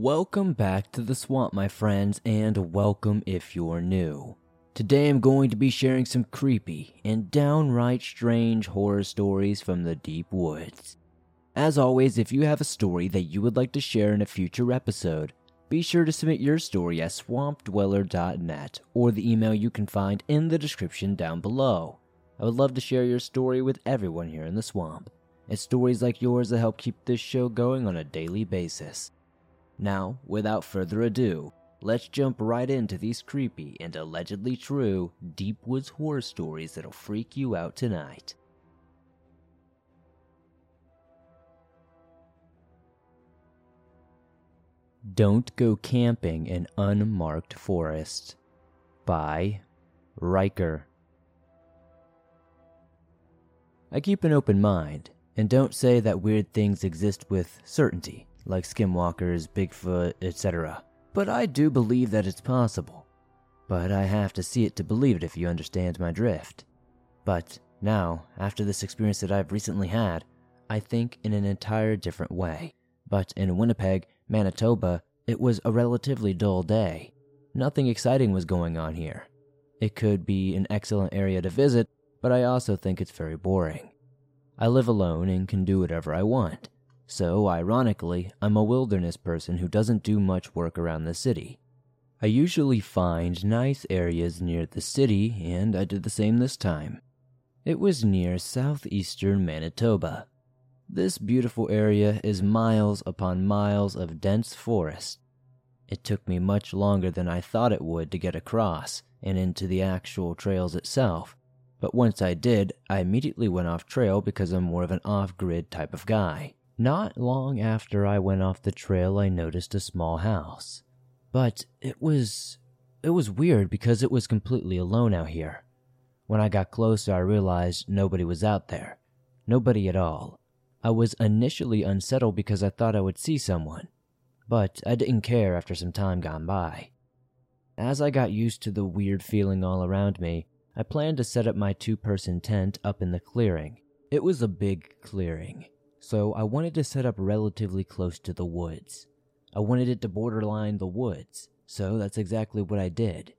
Welcome back to the swamp, my friends, and welcome if you're new. Today I'm going to be sharing some creepy and downright strange horror stories from the deep woods. As always, if you have a story that you would like to share in a future episode, be sure to submit your story at swampdweller.net or the email you can find in the description down below. I would love to share your story with everyone here in the swamp. It's stories like yours that help keep this show going on a daily basis. Now, without further ado, let's jump right into these creepy and allegedly true deep woods horror stories that'll freak you out tonight. Don't Go Camping in Unmarked Forest by Riker. I keep an open mind and don't say that weird things exist with certainty, like skinwalkers, Bigfoot, etc. But I do believe that it's possible. But I have to see it to believe it if you understand my drift. But now, after this experience that I've recently had, I think in an entire different way. But in Winnipeg, Manitoba, it was a relatively dull day. Nothing exciting was going on here. It could be an excellent area to visit, but I also think it's very boring. I live alone and can do whatever I want. So, ironically, I'm a wilderness person who doesn't do much work around the city. I usually find nice areas near the city, and I did the same this time. It was near southeastern Manitoba. This beautiful area is miles upon miles of dense forest. It took me much longer than I thought it would to get across and into the actual trails itself, but once I did, I immediately went off trail because I'm more of an off grid type of guy. Not long after I went off the trail, I noticed a small house. But it was. it was weird because it was completely alone out here. When I got closer, I realized nobody was out there. Nobody at all. I was initially unsettled because I thought I would see someone, but I didn't care after some time gone by. As I got used to the weird feeling all around me, I planned to set up my two person tent up in the clearing. It was a big clearing, so I wanted to set up relatively close to the woods. I wanted it to borderline the woods, so that's exactly what I did.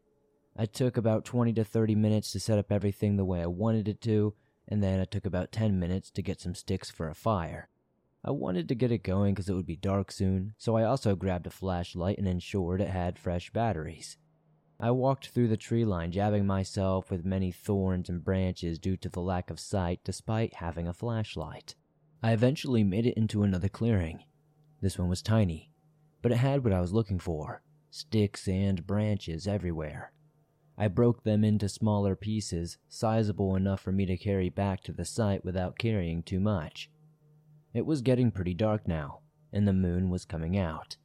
I took about 20 to 30 minutes to set up everything the way I wanted it to, and then I took about 10 minutes to get some sticks for a fire. I wanted to get it going because it would be dark soon, so I also grabbed a flashlight and ensured it had fresh batteries. I walked through the tree line, jabbing myself with many thorns and branches due to the lack of sight despite having a flashlight. I eventually made it into another clearing. This one was tiny, but it had what I was looking for sticks and branches everywhere. I broke them into smaller pieces, sizable enough for me to carry back to the site without carrying too much. It was getting pretty dark now, and the moon was coming out.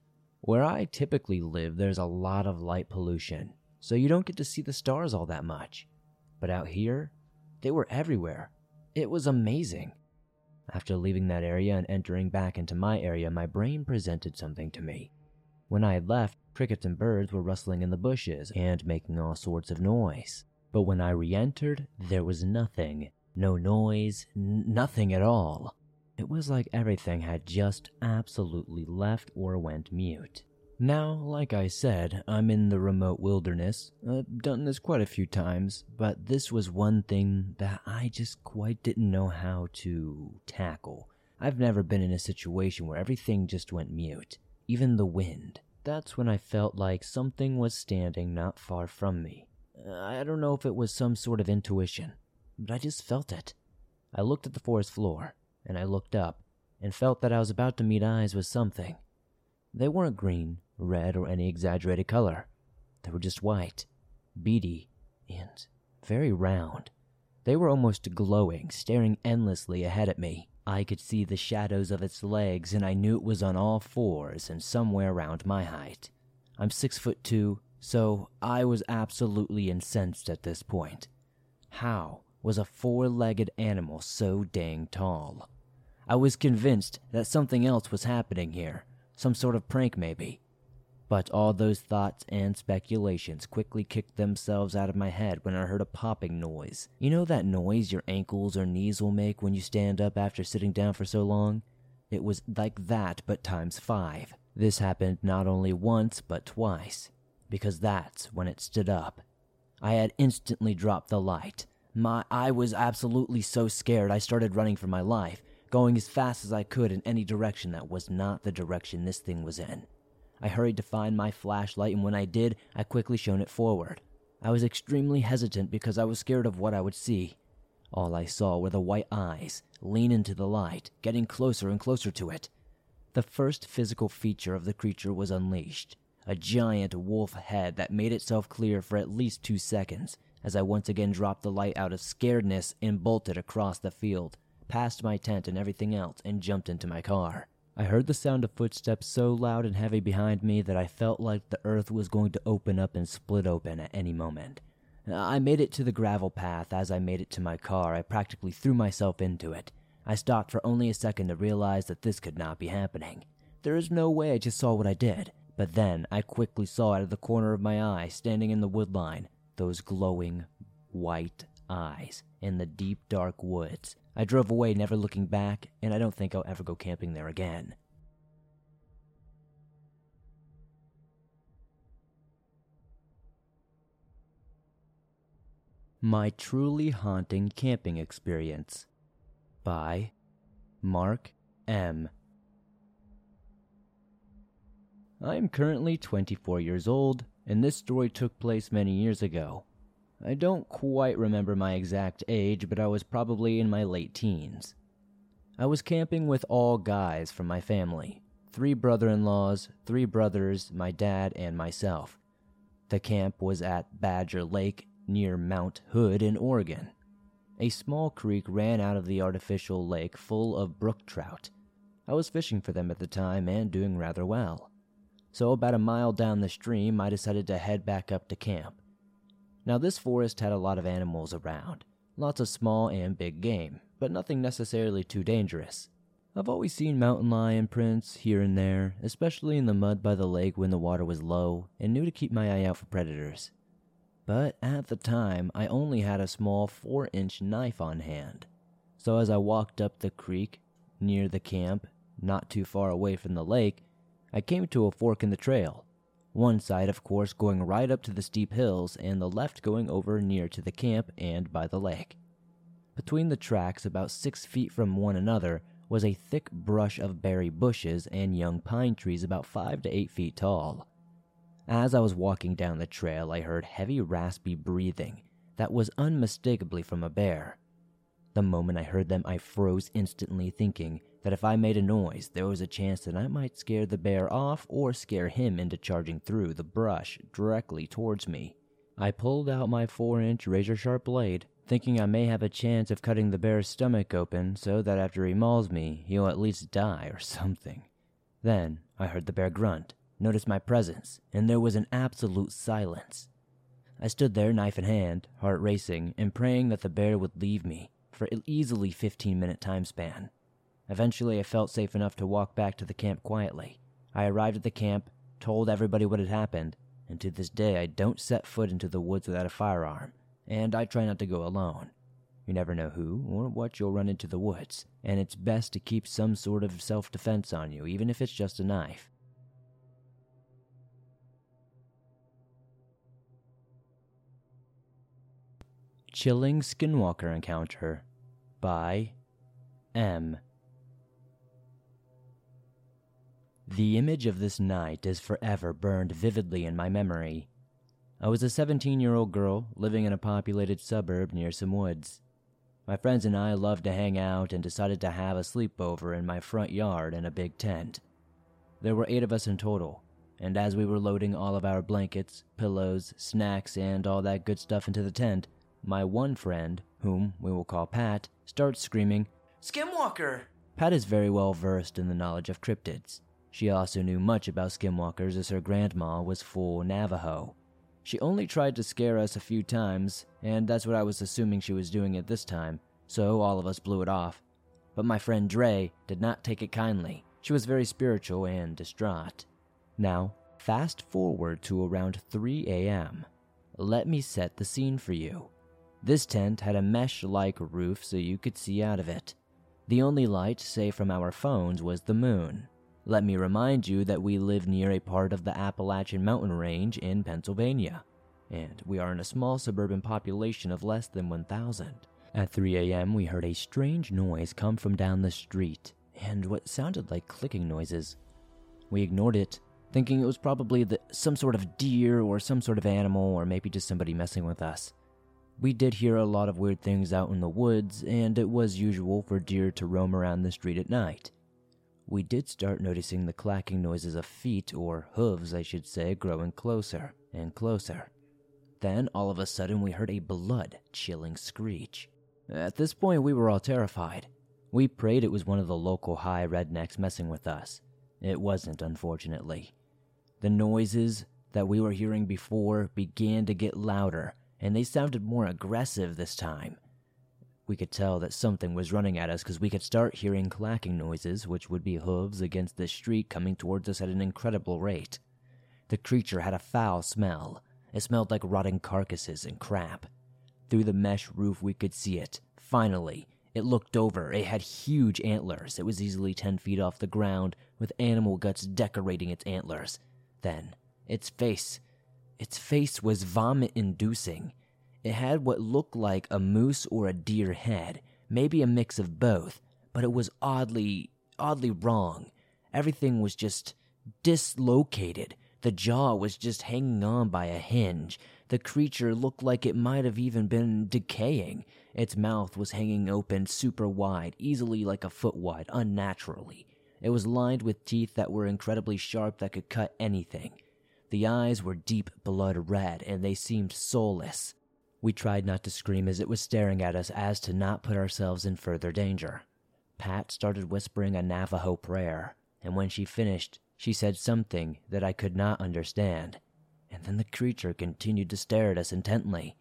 Where I typically live, there's a lot of light pollution, so you don't get to see the stars all that much. But out here, they were everywhere. It was amazing. After leaving that area and entering back into my area, my brain presented something to me. When I had left, crickets and birds were rustling in the bushes and making all sorts of noise. But when I re entered, there was nothing. No noise, n- nothing at all. It was like everything had just absolutely left or went mute. Now, like I said, I'm in the remote wilderness. I've done this quite a few times, but this was one thing that I just quite didn't know how to tackle. I've never been in a situation where everything just went mute even the wind. That's when I felt like something was standing not far from me. Uh, I don't know if it was some sort of intuition, but I just felt it. I looked at the forest floor, and I looked up, and felt that I was about to meet eyes with something. They weren't green, red, or any exaggerated color. They were just white, beady, and very round. They were almost glowing, staring endlessly ahead at me. I could see the shadows of its legs, and I knew it was on all fours and somewhere around my height. I'm six foot two, so I was absolutely incensed at this point. How was a four legged animal so dang tall? I was convinced that something else was happening here, some sort of prank maybe. But all those thoughts and speculations quickly kicked themselves out of my head when I heard a popping noise. You know that noise your ankles or knees will make when you stand up after sitting down for so long? It was like that, but times five. This happened not only once, but twice, because that's when it stood up. I had instantly dropped the light. My I was absolutely so scared I started running for my life, going as fast as I could in any direction that was not the direction this thing was in. I hurried to find my flashlight, and when I did, I quickly shone it forward. I was extremely hesitant because I was scared of what I would see. All I saw were the white eyes lean into the light, getting closer and closer to it. The first physical feature of the creature was unleashed a giant wolf head that made itself clear for at least two seconds as I once again dropped the light out of scaredness and bolted across the field, past my tent and everything else, and jumped into my car. I heard the sound of footsteps so loud and heavy behind me that I felt like the earth was going to open up and split open at any moment. I made it to the gravel path. As I made it to my car, I practically threw myself into it. I stopped for only a second to realize that this could not be happening. There is no way I just saw what I did. But then I quickly saw out of the corner of my eye, standing in the woodline, those glowing white eyes in the deep dark woods. I drove away, never looking back, and I don't think I'll ever go camping there again. My Truly Haunting Camping Experience by Mark M. I am currently 24 years old, and this story took place many years ago. I don't quite remember my exact age, but I was probably in my late teens. I was camping with all guys from my family three brother in laws, three brothers, my dad, and myself. The camp was at Badger Lake near Mount Hood in Oregon. A small creek ran out of the artificial lake full of brook trout. I was fishing for them at the time and doing rather well. So, about a mile down the stream, I decided to head back up to camp. Now, this forest had a lot of animals around, lots of small and big game, but nothing necessarily too dangerous. I've always seen mountain lion prints here and there, especially in the mud by the lake when the water was low, and knew to keep my eye out for predators. But at the time, I only had a small 4 inch knife on hand. So as I walked up the creek, near the camp, not too far away from the lake, I came to a fork in the trail. One side, of course, going right up to the steep hills, and the left going over near to the camp and by the lake. Between the tracks, about six feet from one another, was a thick brush of berry bushes and young pine trees about five to eight feet tall. As I was walking down the trail, I heard heavy, raspy breathing that was unmistakably from a bear. The moment I heard them, I froze instantly, thinking that if I made a noise, there was a chance that I might scare the bear off or scare him into charging through the brush directly towards me. I pulled out my 4 inch razor sharp blade, thinking I may have a chance of cutting the bear's stomach open so that after he mauls me, he'll at least die or something. Then I heard the bear grunt, noticed my presence, and there was an absolute silence. I stood there, knife in hand, heart racing, and praying that the bear would leave me for an easily 15 minute time span. Eventually, I felt safe enough to walk back to the camp quietly. I arrived at the camp, told everybody what had happened, and to this day I don't set foot into the woods without a firearm, and I try not to go alone. You never know who or what you'll run into the woods, and it's best to keep some sort of self defense on you, even if it's just a knife. Chilling Skinwalker Encounter by M. The image of this night is forever burned vividly in my memory. I was a 17 year old girl living in a populated suburb near some woods. My friends and I loved to hang out and decided to have a sleepover in my front yard in a big tent. There were eight of us in total, and as we were loading all of our blankets, pillows, snacks, and all that good stuff into the tent, my one friend, whom we will call Pat, starts screaming, Skinwalker! Pat is very well versed in the knowledge of cryptids, she also knew much about skinwalkers as her grandma was full Navajo. She only tried to scare us a few times, and that's what I was assuming she was doing at this time, so all of us blew it off. But my friend Dre did not take it kindly. She was very spiritual and distraught. Now, fast forward to around 3 a.m. Let me set the scene for you. This tent had a mesh like roof so you could see out of it. The only light, say from our phones, was the moon. Let me remind you that we live near a part of the Appalachian Mountain Range in Pennsylvania, and we are in a small suburban population of less than 1,000. At 3 a.m., we heard a strange noise come from down the street, and what sounded like clicking noises. We ignored it, thinking it was probably the, some sort of deer or some sort of animal, or maybe just somebody messing with us. We did hear a lot of weird things out in the woods, and it was usual for deer to roam around the street at night. We did start noticing the clacking noises of feet, or hooves, I should say, growing closer and closer. Then, all of a sudden, we heard a blood chilling screech. At this point, we were all terrified. We prayed it was one of the local high rednecks messing with us. It wasn't, unfortunately. The noises that we were hearing before began to get louder, and they sounded more aggressive this time. We could tell that something was running at us because we could start hearing clacking noises, which would be hooves against the street coming towards us at an incredible rate. The creature had a foul smell. It smelled like rotting carcasses and crap. Through the mesh roof, we could see it. Finally, it looked over. It had huge antlers. It was easily 10 feet off the ground, with animal guts decorating its antlers. Then, its face. Its face was vomit inducing. It had what looked like a moose or a deer head, maybe a mix of both, but it was oddly, oddly wrong. Everything was just dislocated. The jaw was just hanging on by a hinge. The creature looked like it might have even been decaying. Its mouth was hanging open super wide, easily like a foot wide, unnaturally. It was lined with teeth that were incredibly sharp that could cut anything. The eyes were deep blood red and they seemed soulless. We tried not to scream as it was staring at us as to not put ourselves in further danger. Pat started whispering a Navajo prayer, and when she finished, she said something that I could not understand. And then the creature continued to stare at us intently.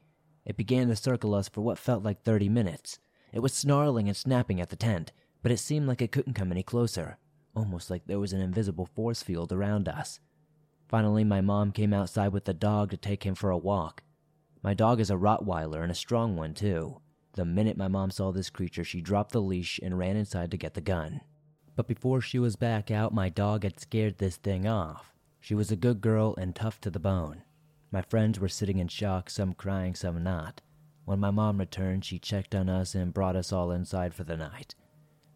It began to circle us for what felt like 30 minutes. It was snarling and snapping at the tent, but it seemed like it couldn't come any closer, almost like there was an invisible force field around us. Finally, my mom came outside with the dog to take him for a walk, my dog is a Rottweiler and a strong one, too. The minute my mom saw this creature, she dropped the leash and ran inside to get the gun. But before she was back out, my dog had scared this thing off. She was a good girl and tough to the bone. My friends were sitting in shock, some crying, some not. When my mom returned, she checked on us and brought us all inside for the night.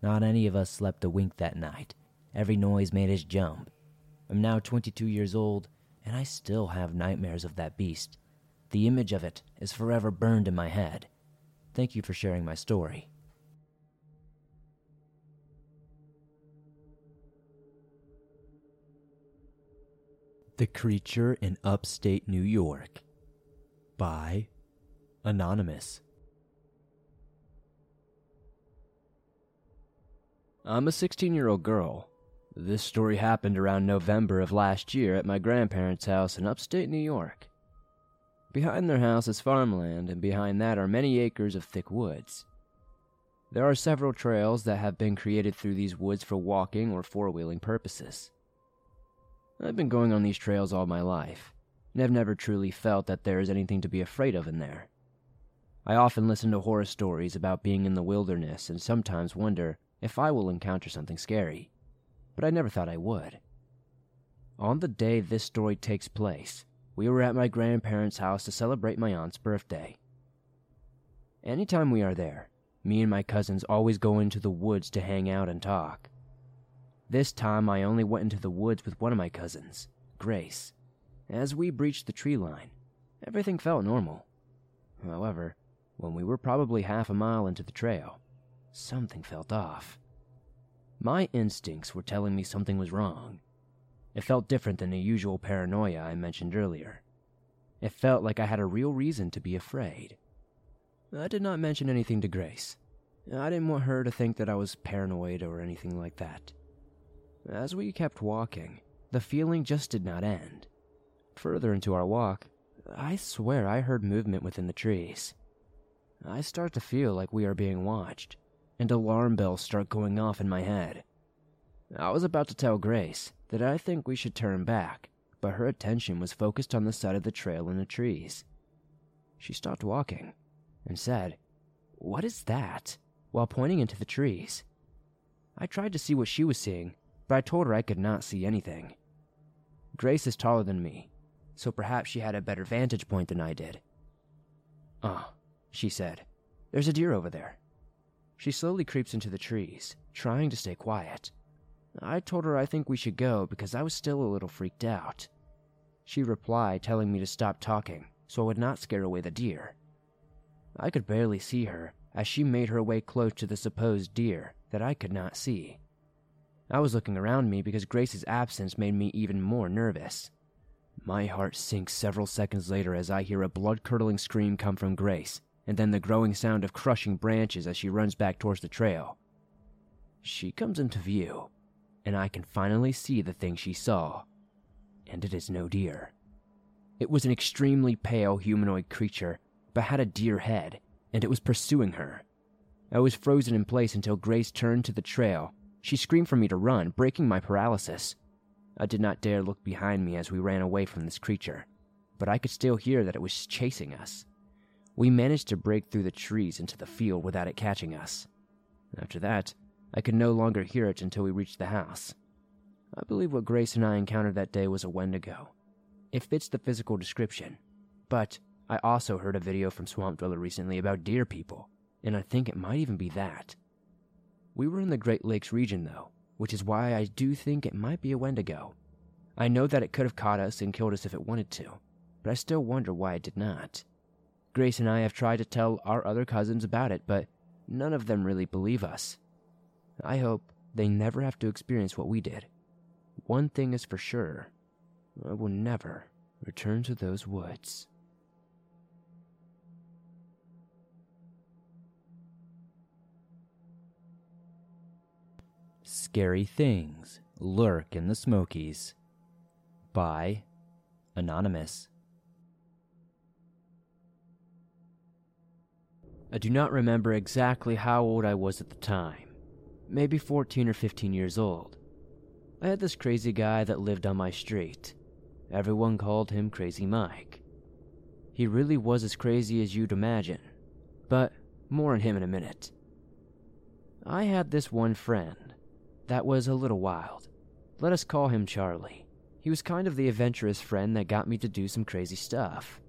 Not any of us slept a wink that night. Every noise made us jump. I'm now 22 years old, and I still have nightmares of that beast. The image of it is forever burned in my head. Thank you for sharing my story. The Creature in Upstate New York by Anonymous. I'm a 16 year old girl. This story happened around November of last year at my grandparents' house in upstate New York. Behind their house is farmland, and behind that are many acres of thick woods. There are several trails that have been created through these woods for walking or four wheeling purposes. I've been going on these trails all my life, and have never truly felt that there is anything to be afraid of in there. I often listen to horror stories about being in the wilderness and sometimes wonder if I will encounter something scary, but I never thought I would. On the day this story takes place, we were at my grandparents' house to celebrate my aunt's birthday. Anytime we are there, me and my cousins always go into the woods to hang out and talk. This time I only went into the woods with one of my cousins, Grace. As we breached the tree line, everything felt normal. However, when we were probably half a mile into the trail, something felt off. My instincts were telling me something was wrong. It felt different than the usual paranoia I mentioned earlier. It felt like I had a real reason to be afraid. I did not mention anything to Grace. I didn't want her to think that I was paranoid or anything like that. As we kept walking, the feeling just did not end. Further into our walk, I swear I heard movement within the trees. I start to feel like we are being watched, and alarm bells start going off in my head. I was about to tell Grace that I think we should turn back, but her attention was focused on the side of the trail and the trees. She stopped walking and said, What is that? while pointing into the trees. I tried to see what she was seeing, but I told her I could not see anything. Grace is taller than me, so perhaps she had a better vantage point than I did. Ah, oh, she said, there's a deer over there. She slowly creeps into the trees, trying to stay quiet. I told her I think we should go because I was still a little freaked out. She replied, telling me to stop talking so I would not scare away the deer. I could barely see her as she made her way close to the supposed deer that I could not see. I was looking around me because Grace's absence made me even more nervous. My heart sinks several seconds later as I hear a blood curdling scream come from Grace, and then the growing sound of crushing branches as she runs back towards the trail. She comes into view, and I can finally see the thing she saw. And it is no deer. It was an extremely pale humanoid creature, but had a deer head, and it was pursuing her. I was frozen in place until Grace turned to the trail. She screamed for me to run, breaking my paralysis. I did not dare look behind me as we ran away from this creature, but I could still hear that it was chasing us. We managed to break through the trees into the field without it catching us. After that, I could no longer hear it until we reached the house. I believe what Grace and I encountered that day was a Wendigo. It fits the physical description, but I also heard a video from Swamp Dweller recently about deer people, and I think it might even be that. We were in the Great Lakes region, though, which is why I do think it might be a Wendigo. I know that it could have caught us and killed us if it wanted to, but I still wonder why it did not. Grace and I have tried to tell our other cousins about it, but none of them really believe us. I hope they never have to experience what we did. One thing is for sure I will never return to those woods. Scary Things Lurk in the Smokies by Anonymous. I do not remember exactly how old I was at the time maybe 14 or 15 years old. I had this crazy guy that lived on my street. Everyone called him Crazy Mike. He really was as crazy as you'd imagine, but more on him in a minute. I had this one friend that was a little wild. Let us call him Charlie. He was kind of the adventurous friend that got me to do some crazy stuff.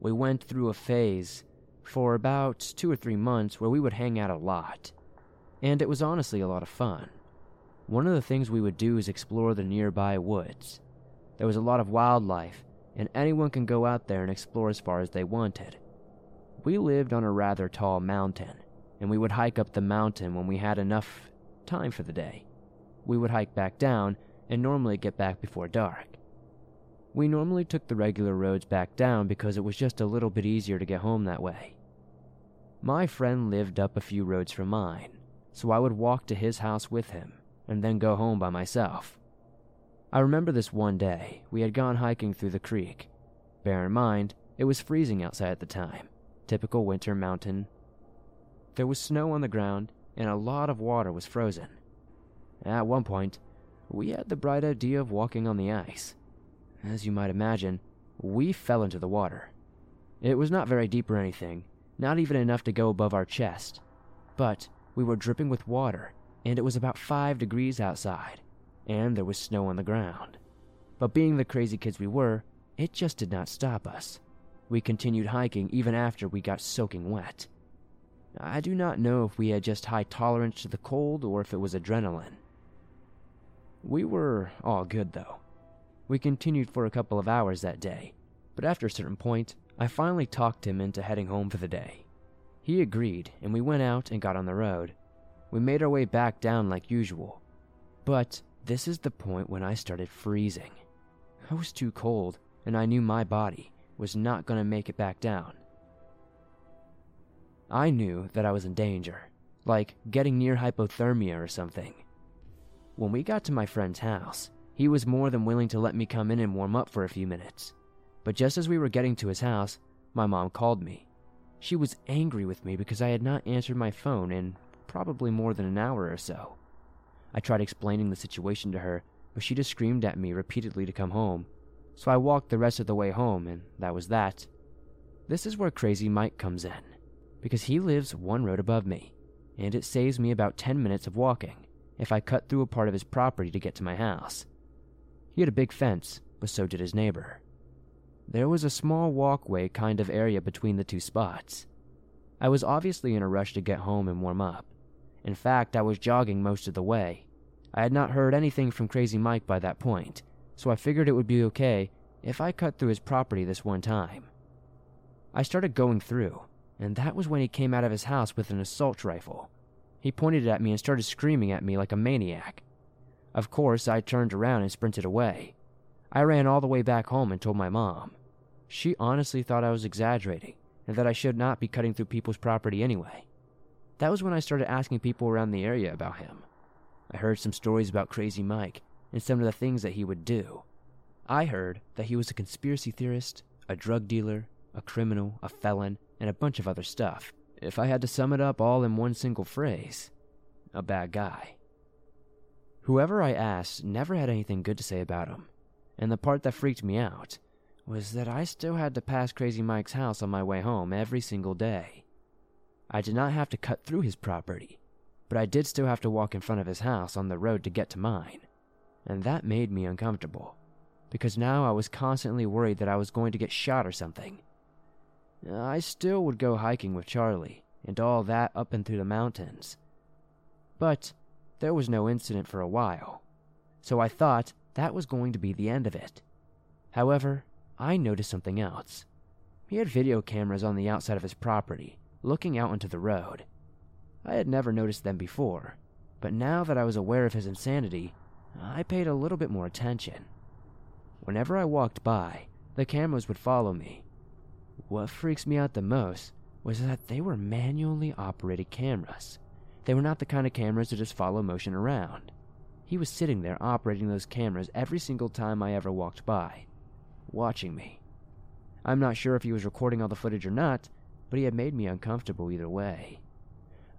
We went through a phase for about two or three months where we would hang out a lot and it was honestly a lot of fun. One of the things we would do is explore the nearby woods. There was a lot of wildlife, and anyone can go out there and explore as far as they wanted. We lived on a rather tall mountain, and we would hike up the mountain when we had enough time for the day. We would hike back down and normally get back before dark. We normally took the regular roads back down because it was just a little bit easier to get home that way. My friend lived up a few roads from mine, so I would walk to his house with him and then go home by myself. I remember this one day, we had gone hiking through the creek. Bear in mind, it was freezing outside at the time, typical winter mountain. There was snow on the ground, and a lot of water was frozen. At one point, we had the bright idea of walking on the ice. As you might imagine, we fell into the water. It was not very deep or anything, not even enough to go above our chest, but we were dripping with water, and it was about 5 degrees outside, and there was snow on the ground. But being the crazy kids we were, it just did not stop us. We continued hiking even after we got soaking wet. I do not know if we had just high tolerance to the cold or if it was adrenaline. We were all good though. We continued for a couple of hours that day, but after a certain point, I finally talked him into heading home for the day. He agreed, and we went out and got on the road. We made our way back down like usual. But this is the point when I started freezing. I was too cold, and I knew my body was not going to make it back down. I knew that I was in danger, like getting near hypothermia or something. When we got to my friend's house, he was more than willing to let me come in and warm up for a few minutes. But just as we were getting to his house, my mom called me. She was angry with me because I had not answered my phone in probably more than an hour or so. I tried explaining the situation to her, but she just screamed at me repeatedly to come home. So I walked the rest of the way home, and that was that. This is where Crazy Mike comes in, because he lives one road above me, and it saves me about 10 minutes of walking. if I cut through a part of his property to get to my house. He had a big fence, but so did his neighbor. There was a small walkway kind of area between the two spots. I was obviously in a rush to get home and warm up. In fact, I was jogging most of the way. I had not heard anything from Crazy Mike by that point, so I figured it would be okay if I cut through his property this one time. I started going through, and that was when he came out of his house with an assault rifle. He pointed it at me and started screaming at me like a maniac. Of course, I turned around and sprinted away. I ran all the way back home and told my mom. She honestly thought I was exaggerating and that I should not be cutting through people's property anyway. That was when I started asking people around the area about him. I heard some stories about Crazy Mike and some of the things that he would do. I heard that he was a conspiracy theorist, a drug dealer, a criminal, a felon, and a bunch of other stuff. If I had to sum it up all in one single phrase, a bad guy. Whoever I asked never had anything good to say about him, and the part that freaked me out was that I still had to pass Crazy Mike's house on my way home every single day. I did not have to cut through his property, but I did still have to walk in front of his house on the road to get to mine, and that made me uncomfortable, because now I was constantly worried that I was going to get shot or something. I still would go hiking with Charlie, and all that up and through the mountains. But there was no incident for a while, so I thought that was going to be the end of it. However, I noticed something else. He had video cameras on the outside of his property, looking out onto the road. I had never noticed them before, but now that I was aware of his insanity, I paid a little bit more attention. Whenever I walked by, the cameras would follow me. What freaks me out the most was that they were manually operated cameras. They were not the kind of cameras to just follow motion around. He was sitting there operating those cameras every single time I ever walked by, watching me. I'm not sure if he was recording all the footage or not, but he had made me uncomfortable either way.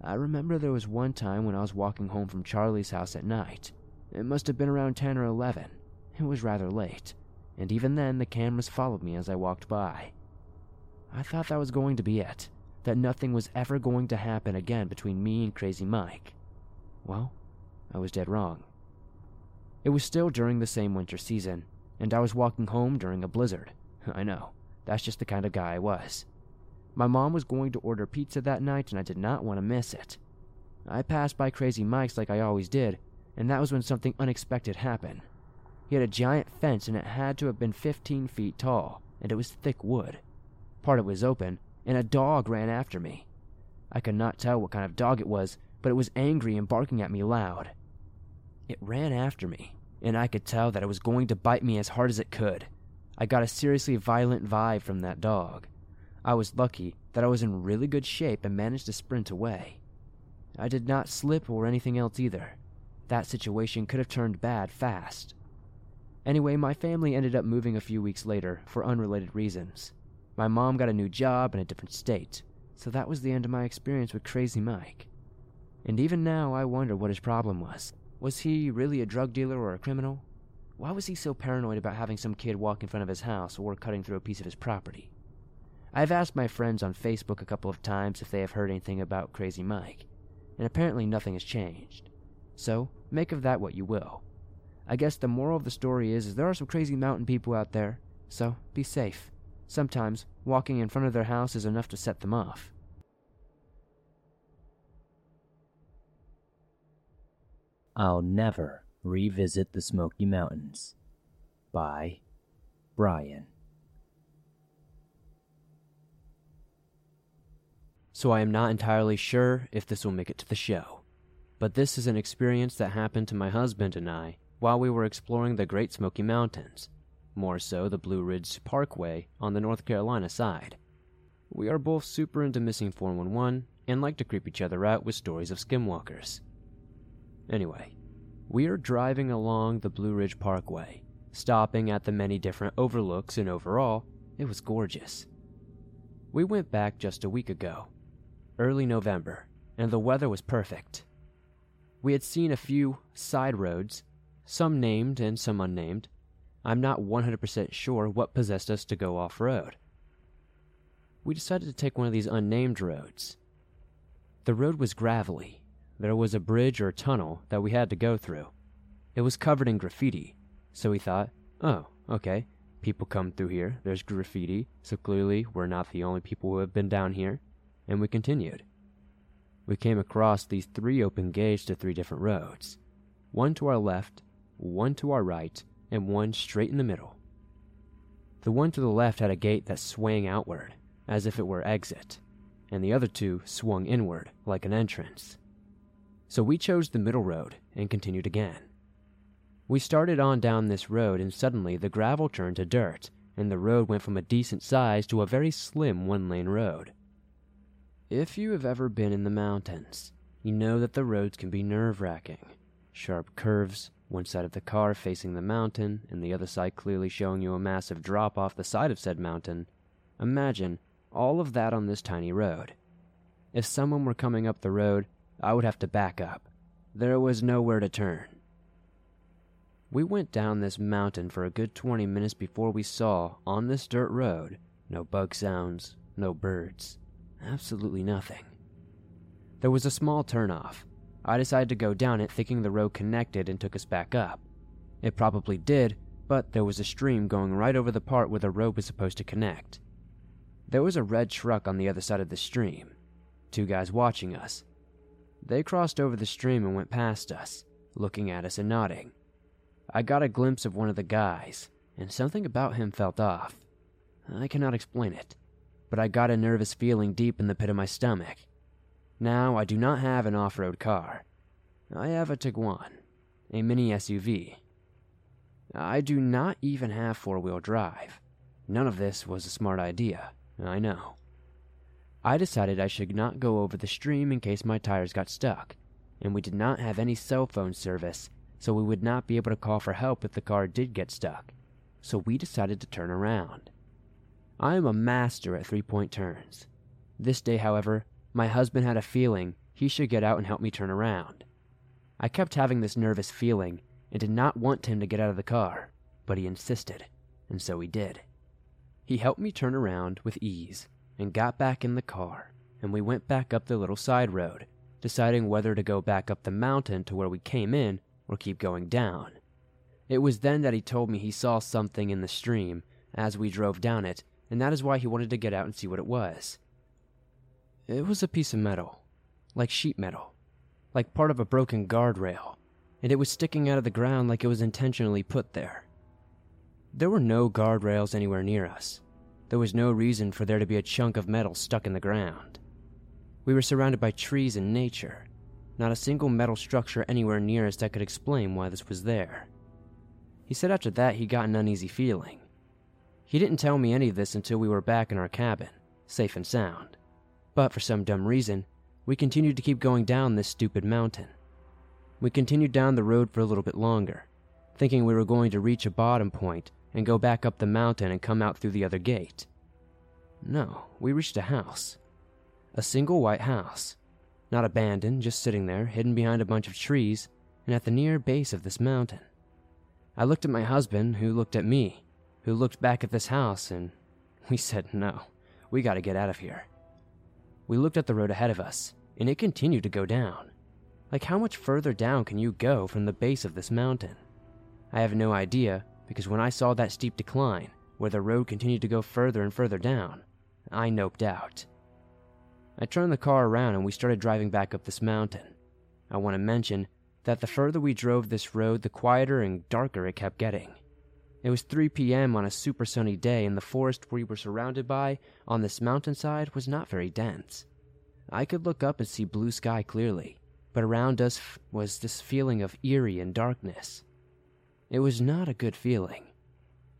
I remember there was one time when I was walking home from Charlie's house at night. It must have been around 10 or 11. It was rather late, and even then the cameras followed me as I walked by. I thought that was going to be it that nothing was ever going to happen again between me and Crazy Mike. Well, I was dead wrong. It was still during the same winter season, and I was walking home during a blizzard. I know, that's just the kind of guy I was. My mom was going to order pizza that night, and I did not want to miss it. I passed by Crazy Mike's like I always did, and that was when something unexpected happened. He had a giant fence, and it had to have been 15 feet tall, and it was thick wood. Part of it was open, and a dog ran after me. I could not tell what kind of dog it was, but it was angry and barking at me loud. It ran after me, and I could tell that it was going to bite me as hard as it could. I got a seriously violent vibe from that dog. I was lucky that I was in really good shape and managed to sprint away. I did not slip or anything else either. That situation could have turned bad fast. Anyway, my family ended up moving a few weeks later for unrelated reasons. My mom got a new job in a different state, so that was the end of my experience with Crazy Mike. And even now, I wonder what his problem was. Was he really a drug dealer or a criminal? Why was he so paranoid about having some kid walk in front of his house or cutting through a piece of his property? I've asked my friends on Facebook a couple of times if they have heard anything about Crazy Mike, and apparently nothing has changed. So, make of that what you will. I guess the moral of the story is, is there are some crazy mountain people out there, so be safe. Sometimes, walking in front of their house is enough to set them off. I'll never revisit the Smoky Mountains. By Brian. So I am not entirely sure if this will make it to the show. But this is an experience that happened to my husband and I while we were exploring the Great Smoky Mountains more so the Blue Ridge Parkway on the North Carolina side. We are both super into missing 411 and like to creep each other out with stories of skinwalkers. Anyway, we are driving along the Blue Ridge Parkway, stopping at the many different overlooks, and overall, it was gorgeous. We went back just a week ago, early November, and the weather was perfect. We had seen a few side roads, some named and some unnamed, I'm not 100% sure what possessed us to go off road. We decided to take one of these unnamed roads. The road was gravelly, there was a bridge or tunnel that we had to go through. It was covered in graffiti, so we thought, oh, okay, people come through here, there's graffiti, so clearly we're not the only people who have been down here, and we continued. We came across these three open gates to three different roads one to our left, one to our right, and one straight in the middle. The one to the left had a gate that swung outward, as if it were exit, and the other two swung inward, like an entrance. So we chose the middle road and continued again. We started on down this road, and suddenly the gravel turned to dirt, and the road went from a decent size to a very slim one lane road. If you have ever been in the mountains, you know that the roads can be nerve wracking. Sharp curves, one side of the car facing the mountain, and the other side clearly showing you a massive drop off the side of said mountain. Imagine all of that on this tiny road. If someone were coming up the road, I would have to back up. There was nowhere to turn. We went down this mountain for a good 20 minutes before we saw, on this dirt road, no bug sounds, no birds, absolutely nothing. There was a small turnoff, I decided to go down it thinking the road connected and took us back up. It probably did, but there was a stream going right over the part where the road was supposed to connect. There was a red truck on the other side of the stream, two guys watching us. They crossed over the stream and went past us, looking at us and nodding. I got a glimpse of one of the guys, and something about him felt off. I cannot explain it, but I got a nervous feeling deep in the pit of my stomach. Now, I do not have an off road car. I have a Tiguan, a mini SUV. I do not even have four wheel drive. None of this was a smart idea, I know. I decided I should not go over the stream in case my tires got stuck, and we did not have any cell phone service, so we would not be able to call for help if the car did get stuck. So we decided to turn around. I am a master at three point turns. This day, however, my husband had a feeling he should get out and help me turn around. I kept having this nervous feeling and did not want him to get out of the car, but he insisted, and so he did. He helped me turn around with ease and got back in the car, and we went back up the little side road, deciding whether to go back up the mountain to where we came in or keep going down. It was then that he told me he saw something in the stream as we drove down it, and that is why he wanted to get out and see what it was. It was a piece of metal, like sheet metal, like part of a broken guardrail, and it was sticking out of the ground like it was intentionally put there. There were no guardrails anywhere near us. There was no reason for there to be a chunk of metal stuck in the ground. We were surrounded by trees and nature, not a single metal structure anywhere near us that could explain why this was there. He said after that he got an uneasy feeling. He didn't tell me any of this until we were back in our cabin, safe and sound. But for some dumb reason, we continued to keep going down this stupid mountain. We continued down the road for a little bit longer, thinking we were going to reach a bottom point and go back up the mountain and come out through the other gate. No, we reached a house. A single white house. Not abandoned, just sitting there, hidden behind a bunch of trees, and at the near base of this mountain. I looked at my husband, who looked at me, who looked back at this house, and we said, no, we gotta get out of here. We looked at the road ahead of us, and it continued to go down. Like, how much further down can you go from the base of this mountain? I have no idea, because when I saw that steep decline, where the road continued to go further and further down, I noped out. I turned the car around and we started driving back up this mountain. I want to mention that the further we drove this road, the quieter and darker it kept getting. It was 3 p.m. on a super sunny day, and the forest we were surrounded by on this mountainside was not very dense. I could look up and see blue sky clearly, but around us was this feeling of eerie and darkness. It was not a good feeling.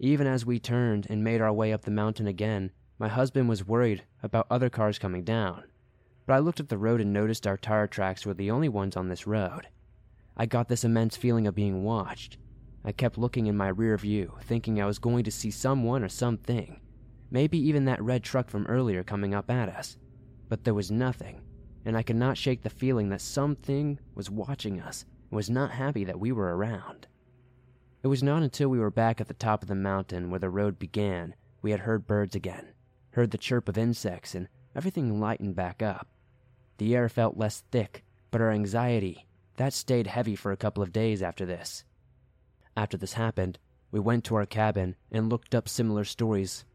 Even as we turned and made our way up the mountain again, my husband was worried about other cars coming down. But I looked at the road and noticed our tire tracks were the only ones on this road. I got this immense feeling of being watched, I kept looking in my rear view, thinking I was going to see someone or something. Maybe even that red truck from earlier coming up at us. But there was nothing, and I could not shake the feeling that something was watching us and was not happy that we were around. It was not until we were back at the top of the mountain where the road began we had heard birds again, heard the chirp of insects, and everything lightened back up. The air felt less thick, But our anxiety, that stayed heavy for a couple of days after this. After this happened, we went to our cabin and looked up similar stories.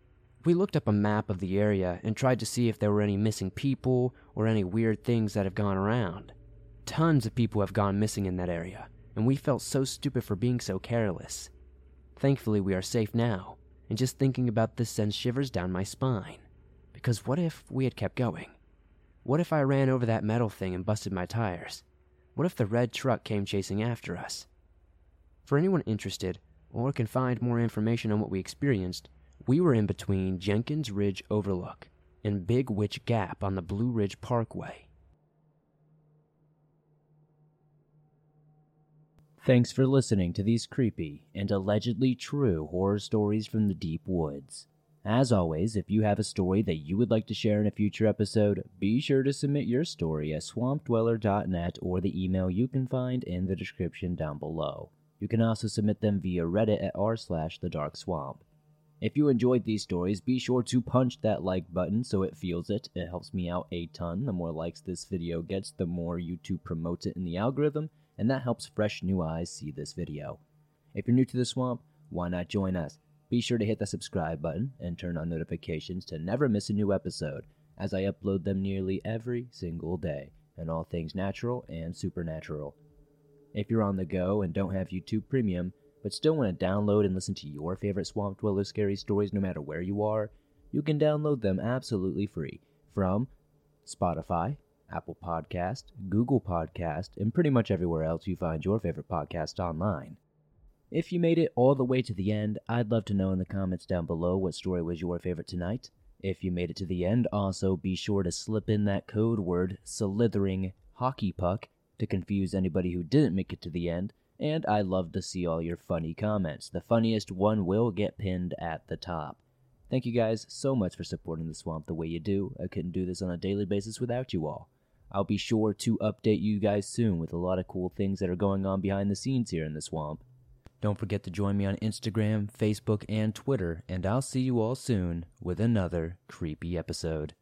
We looked up a map of the area and tried to see if there were any missing people or any weird things that have gone around. Tons of people have gone missing in that area, and we felt so stupid for being so careless. Thankfully, we are safe now, and just thinking about this sends shivers down my spine. Because what if we had kept going? What if I ran over that metal thing and busted my tires? What if the red truck came chasing after us? For anyone interested, or can find more information on what we experienced, we were in between Jenkins Ridge Overlook and Big Witch Gap on the Blue Ridge Parkway. Thanks for listening to these creepy and allegedly true horror stories from the deep woods. As always, if you have a story that you would like to share in a future episode, be sure to submit your story at swampdweller.net or the email you can find in the description down below. You can also submit them via Reddit at r slash the dark swamp. If you enjoyed these stories, be sure to punch that like button so it feels it. It helps me out a ton. The more likes this video gets, the more YouTube promotes it in the algorithm, and that helps fresh new eyes see this video. If you're new to the swamp, why not join us? Be sure to hit the subscribe button and turn on notifications to never miss a new episode, as I upload them nearly every single day, and all things natural and supernatural. If you're on the go and don't have YouTube Premium, but still want to download and listen to your favorite Swamp Dweller scary stories no matter where you are, you can download them absolutely free from Spotify, Apple Podcast, Google Podcast, and pretty much everywhere else you find your favorite podcast online. If you made it all the way to the end, I'd love to know in the comments down below what story was your favorite tonight. If you made it to the end, also be sure to slip in that code word, slithering hockey puck, to confuse anybody who didn't make it to the end, and I love to see all your funny comments. The funniest one will get pinned at the top. Thank you guys so much for supporting the swamp the way you do. I couldn't do this on a daily basis without you all. I'll be sure to update you guys soon with a lot of cool things that are going on behind the scenes here in the swamp. Don't forget to join me on Instagram, Facebook, and Twitter, and I'll see you all soon with another creepy episode.